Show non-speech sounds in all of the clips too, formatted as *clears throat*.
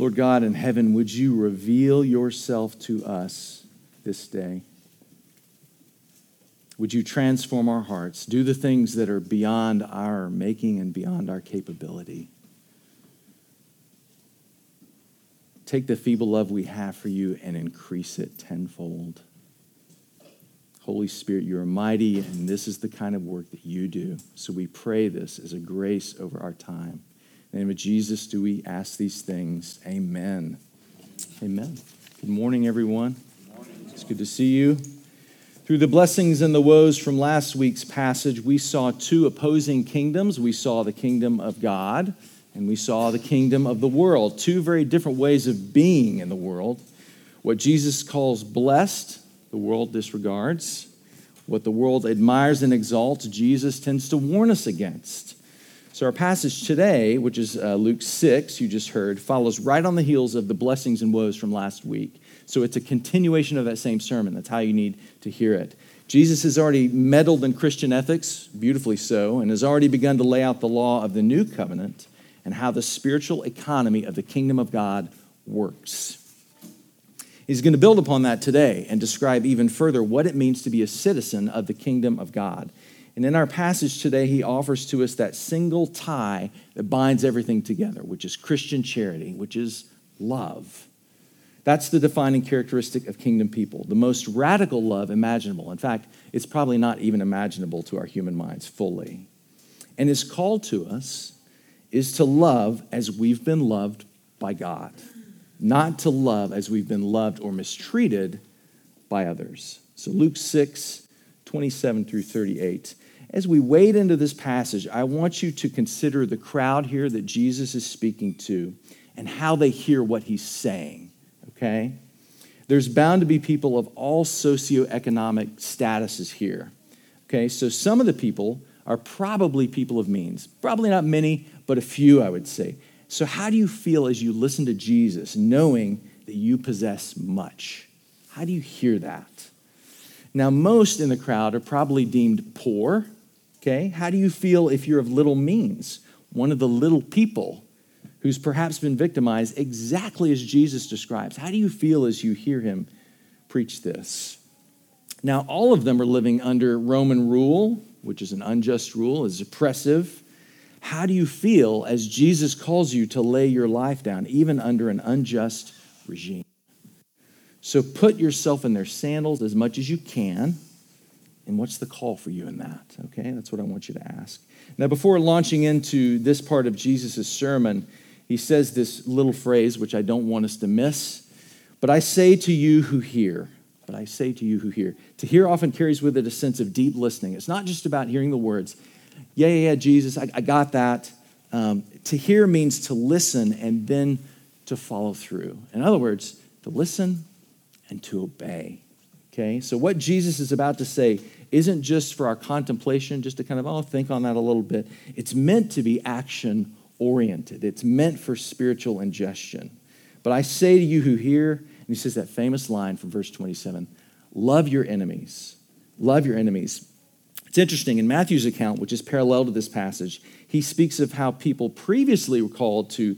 Lord God in heaven, would you reveal yourself to us this day? Would you transform our hearts? Do the things that are beyond our making and beyond our capability. Take the feeble love we have for you and increase it tenfold. Holy Spirit, you are mighty, and this is the kind of work that you do. So we pray this as a grace over our time. In the name of Jesus, do we ask these things? Amen. Amen. Good morning, everyone. Good morning. It's good to see you. Through the blessings and the woes from last week's passage, we saw two opposing kingdoms. We saw the kingdom of God and we saw the kingdom of the world, two very different ways of being in the world. What Jesus calls blessed, the world disregards. What the world admires and exalts, Jesus tends to warn us against. So, our passage today, which is uh, Luke 6, you just heard, follows right on the heels of the blessings and woes from last week. So it's a continuation of that same sermon. That's how you need to hear it. Jesus has already meddled in Christian ethics, beautifully so, and has already begun to lay out the law of the new covenant and how the spiritual economy of the kingdom of God works. He's going to build upon that today and describe even further what it means to be a citizen of the kingdom of God. And in our passage today, he offers to us that single tie that binds everything together, which is Christian charity, which is love. That's the defining characteristic of kingdom people, the most radical love imaginable. In fact, it's probably not even imaginable to our human minds fully. And his call to us is to love as we've been loved by God, not to love as we've been loved or mistreated by others. So, Luke 6, 27 through 38. As we wade into this passage, I want you to consider the crowd here that Jesus is speaking to and how they hear what he's saying okay? There's bound to be people of all socioeconomic statuses here, okay? So some of the people are probably people of means. Probably not many, but a few, I would say. So, how do you feel as you listen to Jesus, knowing that you possess much? How do you hear that? Now, most in the crowd are probably deemed poor. Okay? How do you feel if you're of little means? One of the little people who's perhaps been victimized exactly as Jesus describes. How do you feel as you hear him preach this? Now, all of them are living under Roman rule, which is an unjust rule, is oppressive. How do you feel as Jesus calls you to lay your life down, even under an unjust regime? So put yourself in their sandals as much as you can. And what's the call for you in that? Okay, that's what I want you to ask. Now, before launching into this part of Jesus' sermon, he says this little phrase, which I don't want us to miss. But I say to you who hear, but I say to you who hear. To hear often carries with it a sense of deep listening. It's not just about hearing the words, yeah, yeah, yeah, Jesus, I, I got that. Um, to hear means to listen and then to follow through. In other words, to listen and to obey. Okay? So, what Jesus is about to say isn't just for our contemplation, just to kind of, oh, think on that a little bit. It's meant to be action oriented, it's meant for spiritual ingestion. But I say to you who hear, and he says that famous line from verse 27 love your enemies. Love your enemies. It's interesting, in Matthew's account, which is parallel to this passage, he speaks of how people previously were called to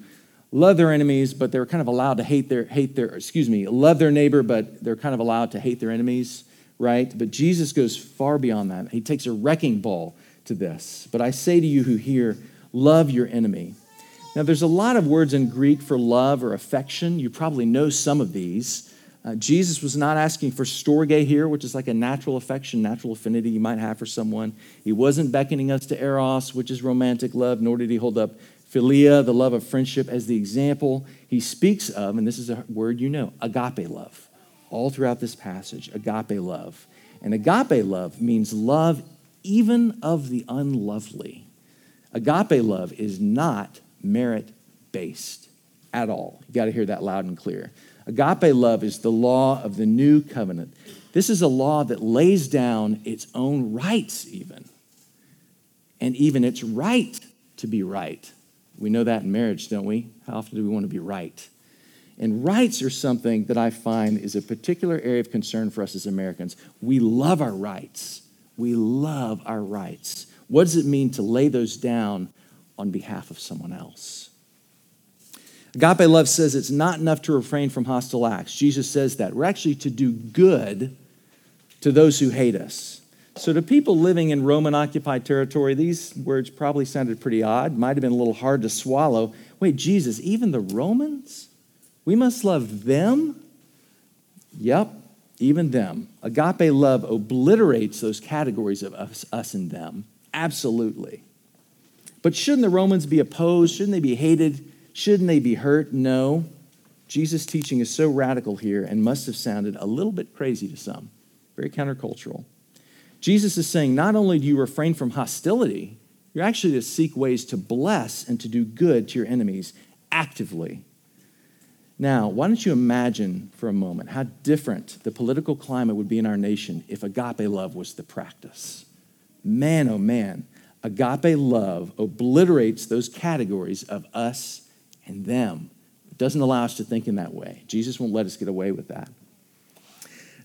love their enemies, but they were kind of allowed to hate their, hate their, excuse me, love their neighbor, but they're kind of allowed to hate their enemies, right? But Jesus goes far beyond that. He takes a wrecking ball to this. But I say to you who hear, love your enemy. Now, there's a lot of words in Greek for love or affection. You probably know some of these. Uh, Jesus was not asking for storge here, which is like a natural affection, natural affinity you might have for someone. He wasn't beckoning us to eros, which is romantic love, nor did he hold up philia, the love of friendship, as the example. He speaks of, and this is a word you know, agape love. All throughout this passage, agape love. And agape love means love even of the unlovely. Agape love is not merit based at all. You got to hear that loud and clear. Agape love is the law of the new covenant. This is a law that lays down its own rights, even. And even its right to be right. We know that in marriage, don't we? How often do we want to be right? And rights are something that I find is a particular area of concern for us as Americans. We love our rights. We love our rights. What does it mean to lay those down on behalf of someone else? Agape love says it's not enough to refrain from hostile acts. Jesus says that. We're actually to do good to those who hate us. So, to people living in Roman occupied territory, these words probably sounded pretty odd, might have been a little hard to swallow. Wait, Jesus, even the Romans? We must love them? Yep, even them. Agape love obliterates those categories of us, us and them. Absolutely. But shouldn't the Romans be opposed? Shouldn't they be hated? Shouldn't they be hurt? No. Jesus' teaching is so radical here and must have sounded a little bit crazy to some, very countercultural. Jesus is saying not only do you refrain from hostility, you're actually to seek ways to bless and to do good to your enemies actively. Now, why don't you imagine for a moment how different the political climate would be in our nation if agape love was the practice? Man, oh man, agape love obliterates those categories of us and them. It doesn't allow us to think in that way. Jesus won't let us get away with that.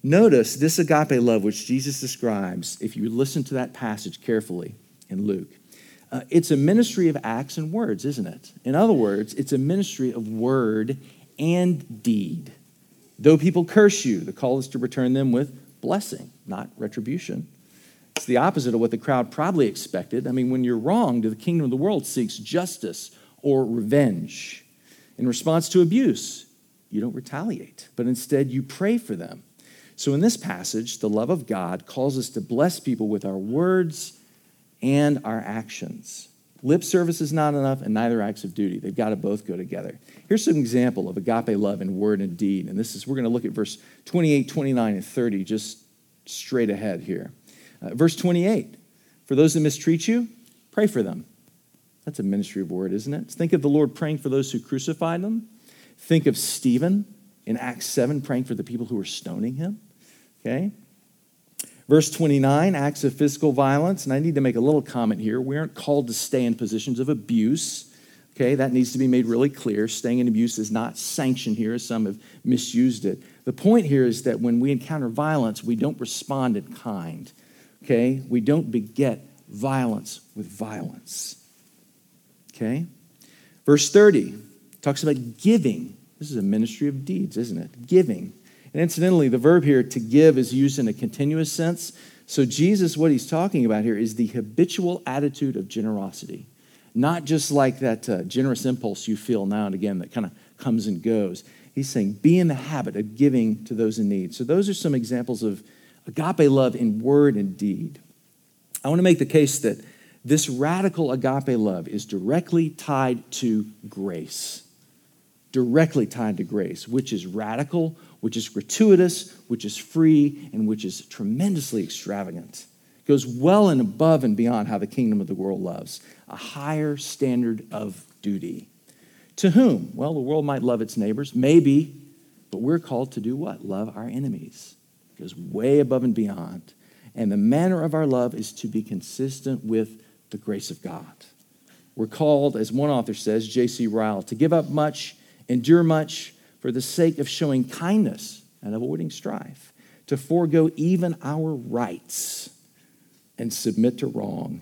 Notice this agape love, which Jesus describes, if you listen to that passage carefully in Luke. Uh, it's a ministry of acts and words, isn't it? In other words, it's a ministry of word and deed. Though people curse you, the call is to return them with blessing, not retribution. It's the opposite of what the crowd probably expected. I mean, when you're wronged, the kingdom of the world seeks justice or revenge. In response to abuse, you don't retaliate, but instead you pray for them. So, in this passage, the love of God calls us to bless people with our words and our actions. Lip service is not enough, and neither acts of duty. They've got to both go together. Here's some example of agape love in word and deed. And this is, we're going to look at verse 28, 29, and 30 just straight ahead here. Uh, verse 28 For those that mistreat you, pray for them. That's a ministry of word, isn't it? Think of the Lord praying for those who crucified them. Think of Stephen in Acts 7 praying for the people who were stoning him. Okay? Verse 29, acts of physical violence. And I need to make a little comment here. We aren't called to stay in positions of abuse. Okay, that needs to be made really clear. Staying in abuse is not sanctioned here, as some have misused it. The point here is that when we encounter violence, we don't respond in kind. Okay, we don't beget violence with violence. Okay, verse 30 talks about giving. This is a ministry of deeds, isn't it? Giving. And incidentally, the verb here to give is used in a continuous sense. So, Jesus, what he's talking about here is the habitual attitude of generosity, not just like that uh, generous impulse you feel now and again that kind of comes and goes. He's saying, be in the habit of giving to those in need. So, those are some examples of agape love in word and deed. I want to make the case that this radical agape love is directly tied to grace. Directly tied to grace, which is radical which is gratuitous, which is free, and which is tremendously extravagant. It goes well and above and beyond how the kingdom of the world loves, a higher standard of duty. To whom? Well, the world might love its neighbors, maybe, but we're called to do what? Love our enemies. It goes way above and beyond. And the manner of our love is to be consistent with the grace of God. We're called, as one author says, J.C. Ryle, to give up much, endure much, for the sake of showing kindness and avoiding strife, to forego even our rights and submit to wrong.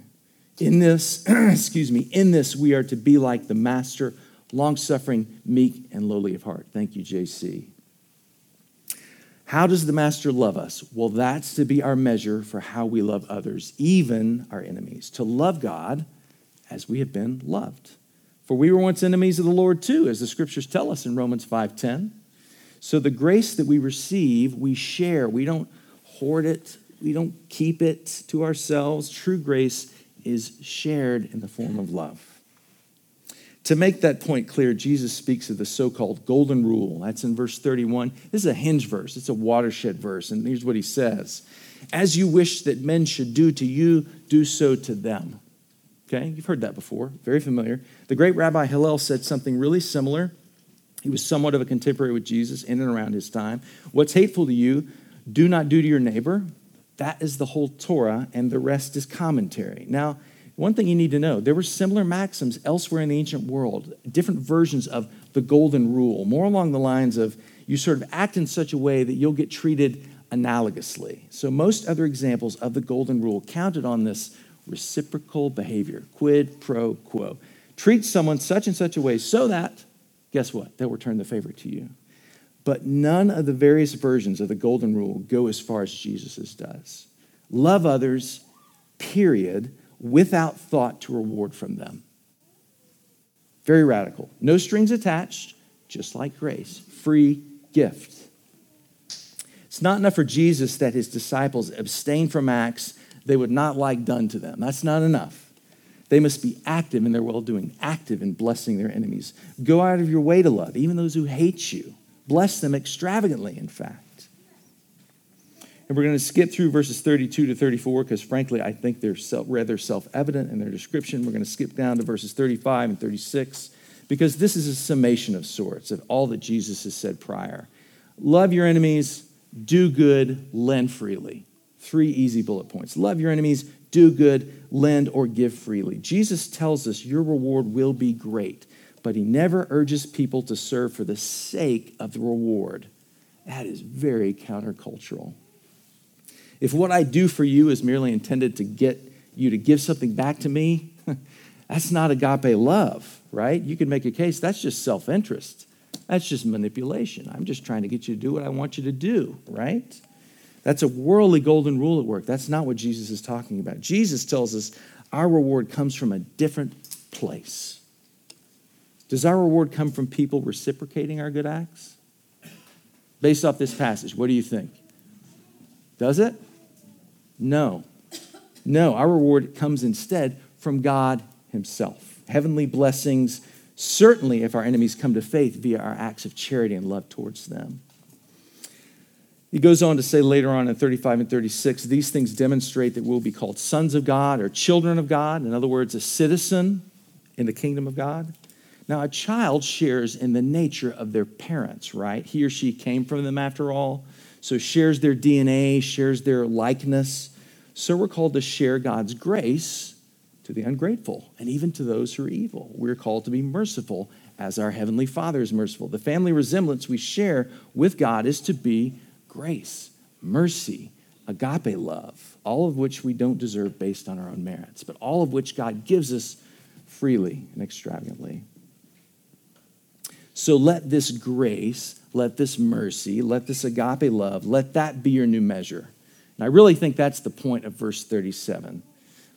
In this, *clears throat* excuse me, in this we are to be like the master, long suffering, meek, and lowly of heart. Thank you, JC. How does the master love us? Well, that's to be our measure for how we love others, even our enemies. To love God as we have been loved. For we were once enemies of the Lord too, as the scriptures tell us in Romans 5:10. So the grace that we receive, we share. We don't hoard it, we don't keep it to ourselves. True grace is shared in the form of love. To make that point clear, Jesus speaks of the so called golden rule. That's in verse 31. This is a hinge verse, it's a watershed verse. And here's what he says As you wish that men should do to you, do so to them. Okay, you've heard that before, very familiar. The great Rabbi Hillel said something really similar. He was somewhat of a contemporary with Jesus in and around his time. What's hateful to you, do not do to your neighbor. That is the whole Torah, and the rest is commentary. Now, one thing you need to know there were similar maxims elsewhere in the ancient world, different versions of the golden rule, more along the lines of you sort of act in such a way that you'll get treated analogously. So, most other examples of the golden rule counted on this reciprocal behavior, quid pro quo. Treat someone such and such a way so that, guess what? They'll return the favor to you. But none of the various versions of the golden rule go as far as Jesus's does. Love others, period, without thought to reward from them. Very radical. No strings attached, just like grace. Free gift. It's not enough for Jesus that his disciples abstain from acts they would not like done to them. That's not enough. They must be active in their well doing, active in blessing their enemies. Go out of your way to love, even those who hate you. Bless them extravagantly, in fact. And we're going to skip through verses 32 to 34 because, frankly, I think they're self, rather self evident in their description. We're going to skip down to verses 35 and 36 because this is a summation of sorts of all that Jesus has said prior. Love your enemies, do good, lend freely. Three easy bullet points. Love your enemies, do good, lend, or give freely. Jesus tells us your reward will be great, but he never urges people to serve for the sake of the reward. That is very countercultural. If what I do for you is merely intended to get you to give something back to me, *laughs* that's not agape love, right? You can make a case that's just self interest. That's just manipulation. I'm just trying to get you to do what I want you to do, right? That's a worldly golden rule at work. That's not what Jesus is talking about. Jesus tells us our reward comes from a different place. Does our reward come from people reciprocating our good acts? Based off this passage, what do you think? Does it? No. No, our reward comes instead from God Himself. Heavenly blessings, certainly if our enemies come to faith via our acts of charity and love towards them. He goes on to say later on in 35 and 36 these things demonstrate that we'll be called sons of God or children of God. In other words, a citizen in the kingdom of God. Now, a child shares in the nature of their parents, right? He or she came from them after all, so shares their DNA, shares their likeness. So we're called to share God's grace to the ungrateful and even to those who are evil. We're called to be merciful as our Heavenly Father is merciful. The family resemblance we share with God is to be grace, mercy, agape love, all of which we don't deserve based on our own merits, but all of which God gives us freely and extravagantly. So let this grace, let this mercy, let this agape love, let that be your new measure. And I really think that's the point of verse 37.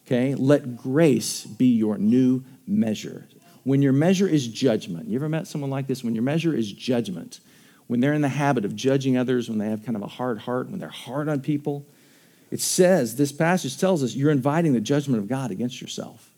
Okay? Let grace be your new measure. When your measure is judgment, you ever met someone like this? When your measure is judgment, when they're in the habit of judging others, when they have kind of a hard heart, when they're hard on people, it says, this passage tells us you're inviting the judgment of God against yourself.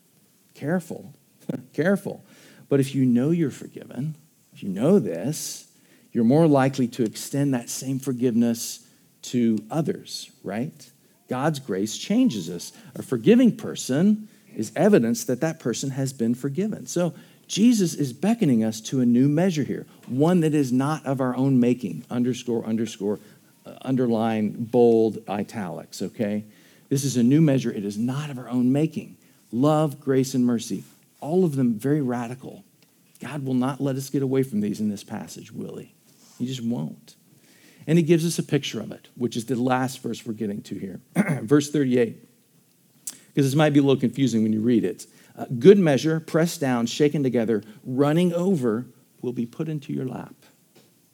Careful, *laughs* careful. But if you know you're forgiven, if you know this, you're more likely to extend that same forgiveness to others, right? God's grace changes us. A forgiving person is evidence that that person has been forgiven. So Jesus is beckoning us to a new measure here, one that is not of our own making. Underscore, underscore, uh, underline, bold, italics, okay? This is a new measure. It is not of our own making. Love, grace, and mercy, all of them very radical. God will not let us get away from these in this passage, will He? He just won't. And He gives us a picture of it, which is the last verse we're getting to here. *clears throat* verse 38. Because this might be a little confusing when you read it. Good measure, pressed down, shaken together, running over, will be put into your lap.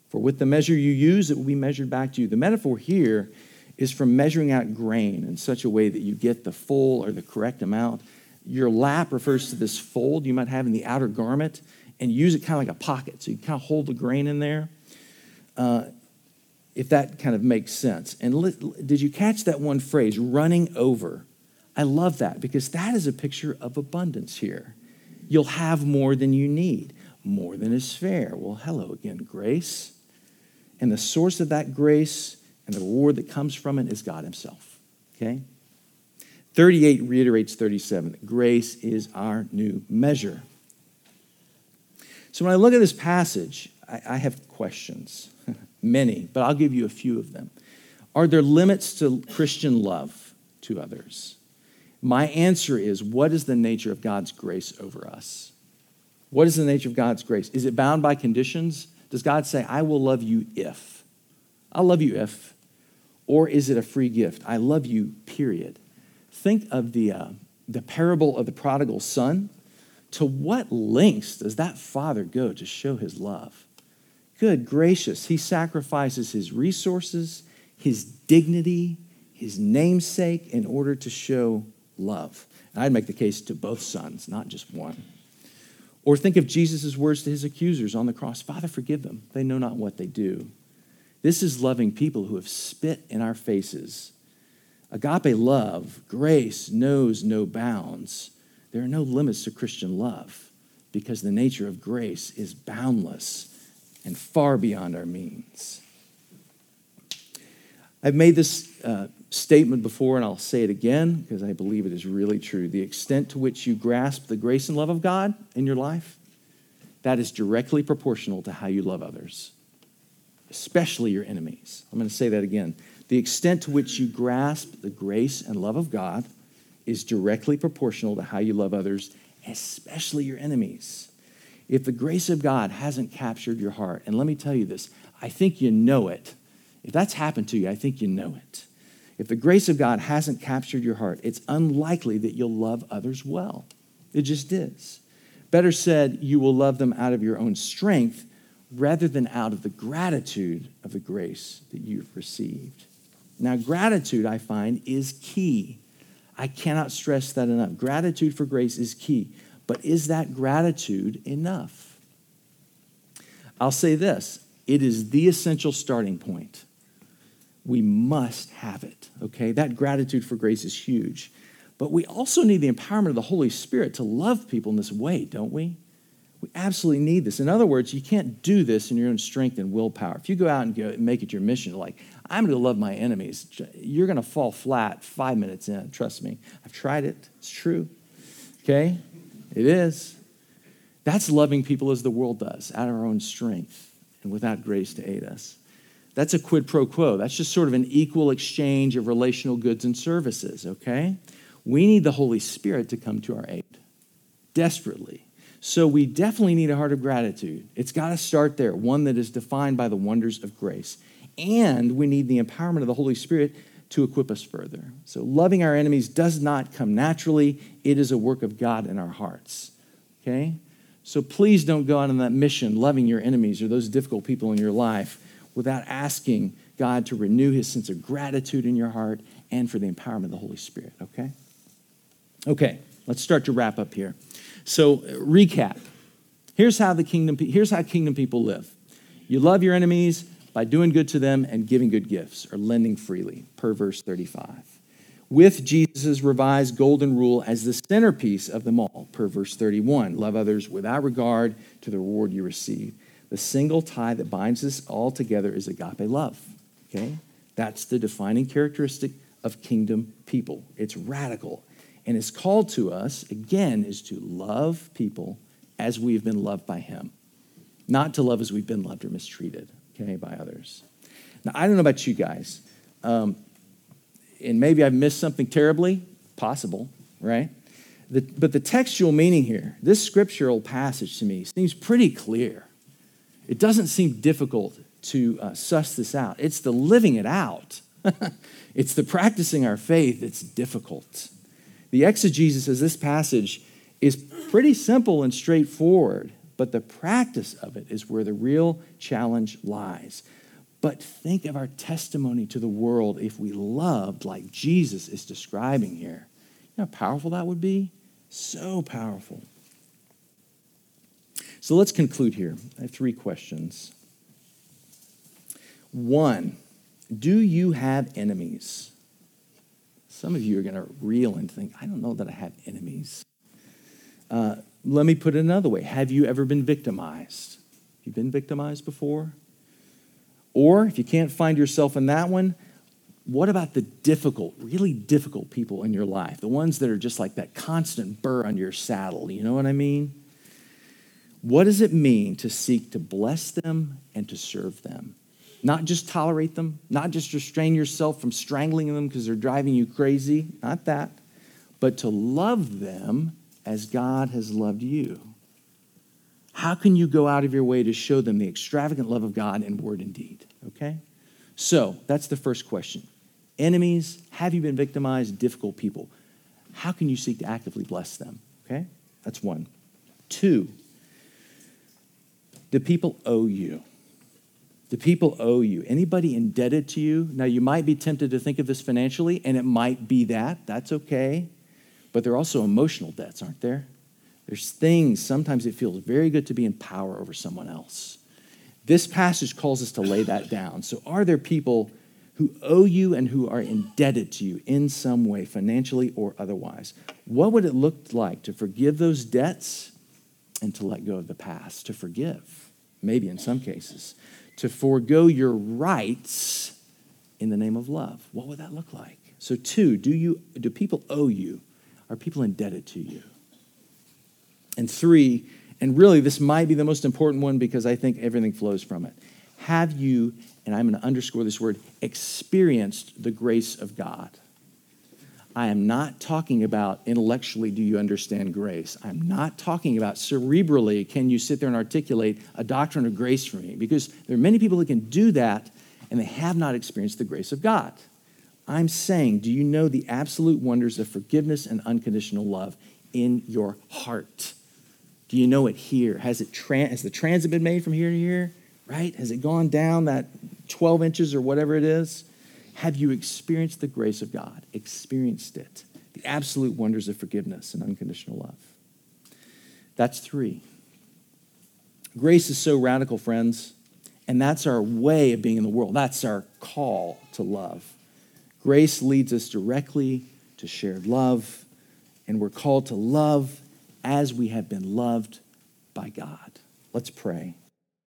For with the measure you use, it will be measured back to you. The metaphor here is from measuring out grain in such a way that you get the full or the correct amount. Your lap refers to this fold you might have in the outer garment and use it kind of like a pocket. So you kind of hold the grain in there. Uh, if that kind of makes sense. And li- did you catch that one phrase, running over? I love that because that is a picture of abundance here. You'll have more than you need, more than is fair. Well, hello again, grace. And the source of that grace and the reward that comes from it is God Himself. Okay? 38 reiterates 37 grace is our new measure. So when I look at this passage, I, I have questions, *laughs* many, but I'll give you a few of them. Are there limits to Christian love to others? My answer is what is the nature of God's grace over us? What is the nature of God's grace? Is it bound by conditions? Does God say, I will love you if? I'll love you if. Or is it a free gift? I love you, period. Think of the, uh, the parable of the prodigal son. To what lengths does that father go to show his love? Good gracious, he sacrifices his resources, his dignity, his namesake in order to show love. And I'd make the case to both sons, not just one. Or think of Jesus' words to his accusers on the cross Father, forgive them. They know not what they do. This is loving people who have spit in our faces. Agape love, grace, knows no bounds. There are no limits to Christian love because the nature of grace is boundless and far beyond our means. I've made this uh, statement before, and I'll say it again because I believe it is really true. The extent to which you grasp the grace and love of God in your life, that is directly proportional to how you love others, especially your enemies. I'm going to say that again. The extent to which you grasp the grace and love of God is directly proportional to how you love others, especially your enemies. If the grace of God hasn't captured your heart, and let me tell you this, I think you know it. If that's happened to you, I think you know it. If the grace of God hasn't captured your heart, it's unlikely that you'll love others well. It just is. Better said, you will love them out of your own strength rather than out of the gratitude of the grace that you've received. Now, gratitude, I find, is key. I cannot stress that enough. Gratitude for grace is key. But is that gratitude enough? I'll say this it is the essential starting point we must have it, okay? That gratitude for grace is huge. But we also need the empowerment of the Holy Spirit to love people in this way, don't we? We absolutely need this. In other words, you can't do this in your own strength and willpower. If you go out and, go and make it your mission, like, I'm going to love my enemies, you're going to fall flat five minutes in. Trust me. I've tried it. It's true. Okay? It is. That's loving people as the world does, out of our own strength and without grace to aid us. That's a quid pro quo. That's just sort of an equal exchange of relational goods and services, okay? We need the Holy Spirit to come to our aid desperately. So we definitely need a heart of gratitude. It's got to start there, one that is defined by the wonders of grace. And we need the empowerment of the Holy Spirit to equip us further. So loving our enemies does not come naturally, it is a work of God in our hearts. Okay? So please don't go out on that mission loving your enemies or those difficult people in your life without asking God to renew his sense of gratitude in your heart and for the empowerment of the Holy Spirit, okay? Okay, let's start to wrap up here. So, recap. Here's how the kingdom here's how kingdom people live. You love your enemies by doing good to them and giving good gifts or lending freely, per verse 35. With Jesus' revised golden rule as the centerpiece of them all, per verse 31. Love others without regard to the reward you receive. The single tie that binds us all together is agape love. Okay? That's the defining characteristic of kingdom people. It's radical. And it's called to us, again, is to love people as we've been loved by Him, not to love as we've been loved or mistreated, okay, by others. Now, I don't know about you guys, um, and maybe I've missed something terribly, possible, right? The, but the textual meaning here, this scriptural passage to me seems pretty clear. It doesn't seem difficult to uh, suss this out. It's the living it out, *laughs* it's the practicing our faith that's difficult. The exegesis of this passage is pretty simple and straightforward, but the practice of it is where the real challenge lies. But think of our testimony to the world if we loved like Jesus is describing here. You know how powerful that would be? So powerful. So let's conclude here. I have three questions. One, do you have enemies? Some of you are going to reel and think, I don't know that I have enemies. Uh, let me put it another way Have you ever been victimized? Have you been victimized before? Or if you can't find yourself in that one, what about the difficult, really difficult people in your life? The ones that are just like that constant burr on your saddle. You know what I mean? What does it mean to seek to bless them and to serve them? Not just tolerate them, not just restrain yourself from strangling them because they're driving you crazy, not that, but to love them as God has loved you. How can you go out of your way to show them the extravagant love of God in word and deed? Okay? So that's the first question. Enemies, have you been victimized? Difficult people. How can you seek to actively bless them? Okay? That's one. Two, do people owe you? Do people owe you? Anybody indebted to you? Now, you might be tempted to think of this financially, and it might be that. That's okay. But there are also emotional debts, aren't there? There's things, sometimes it feels very good to be in power over someone else. This passage calls us to lay that *laughs* down. So, are there people who owe you and who are indebted to you in some way, financially or otherwise? What would it look like to forgive those debts and to let go of the past? To forgive, maybe in some cases, to forego your rights in the name of love. What would that look like? So, two, do, you, do people owe you? Are people indebted to you? And three, and really this might be the most important one because I think everything flows from it. Have you, and I'm going to underscore this word, experienced the grace of God? I am not talking about intellectually, do you understand grace? I'm not talking about cerebrally, can you sit there and articulate a doctrine of grace for me? Because there are many people that can do that and they have not experienced the grace of God. I'm saying, do you know the absolute wonders of forgiveness and unconditional love in your heart? Do you know it here? Has, it tra- has the transit been made from here to here? Right? Has it gone down that 12 inches or whatever it is? Have you experienced the grace of God? Experienced it. The absolute wonders of forgiveness and unconditional love. That's three. Grace is so radical, friends, and that's our way of being in the world. That's our call to love. Grace leads us directly to shared love, and we're called to love as we have been loved by God. Let's pray.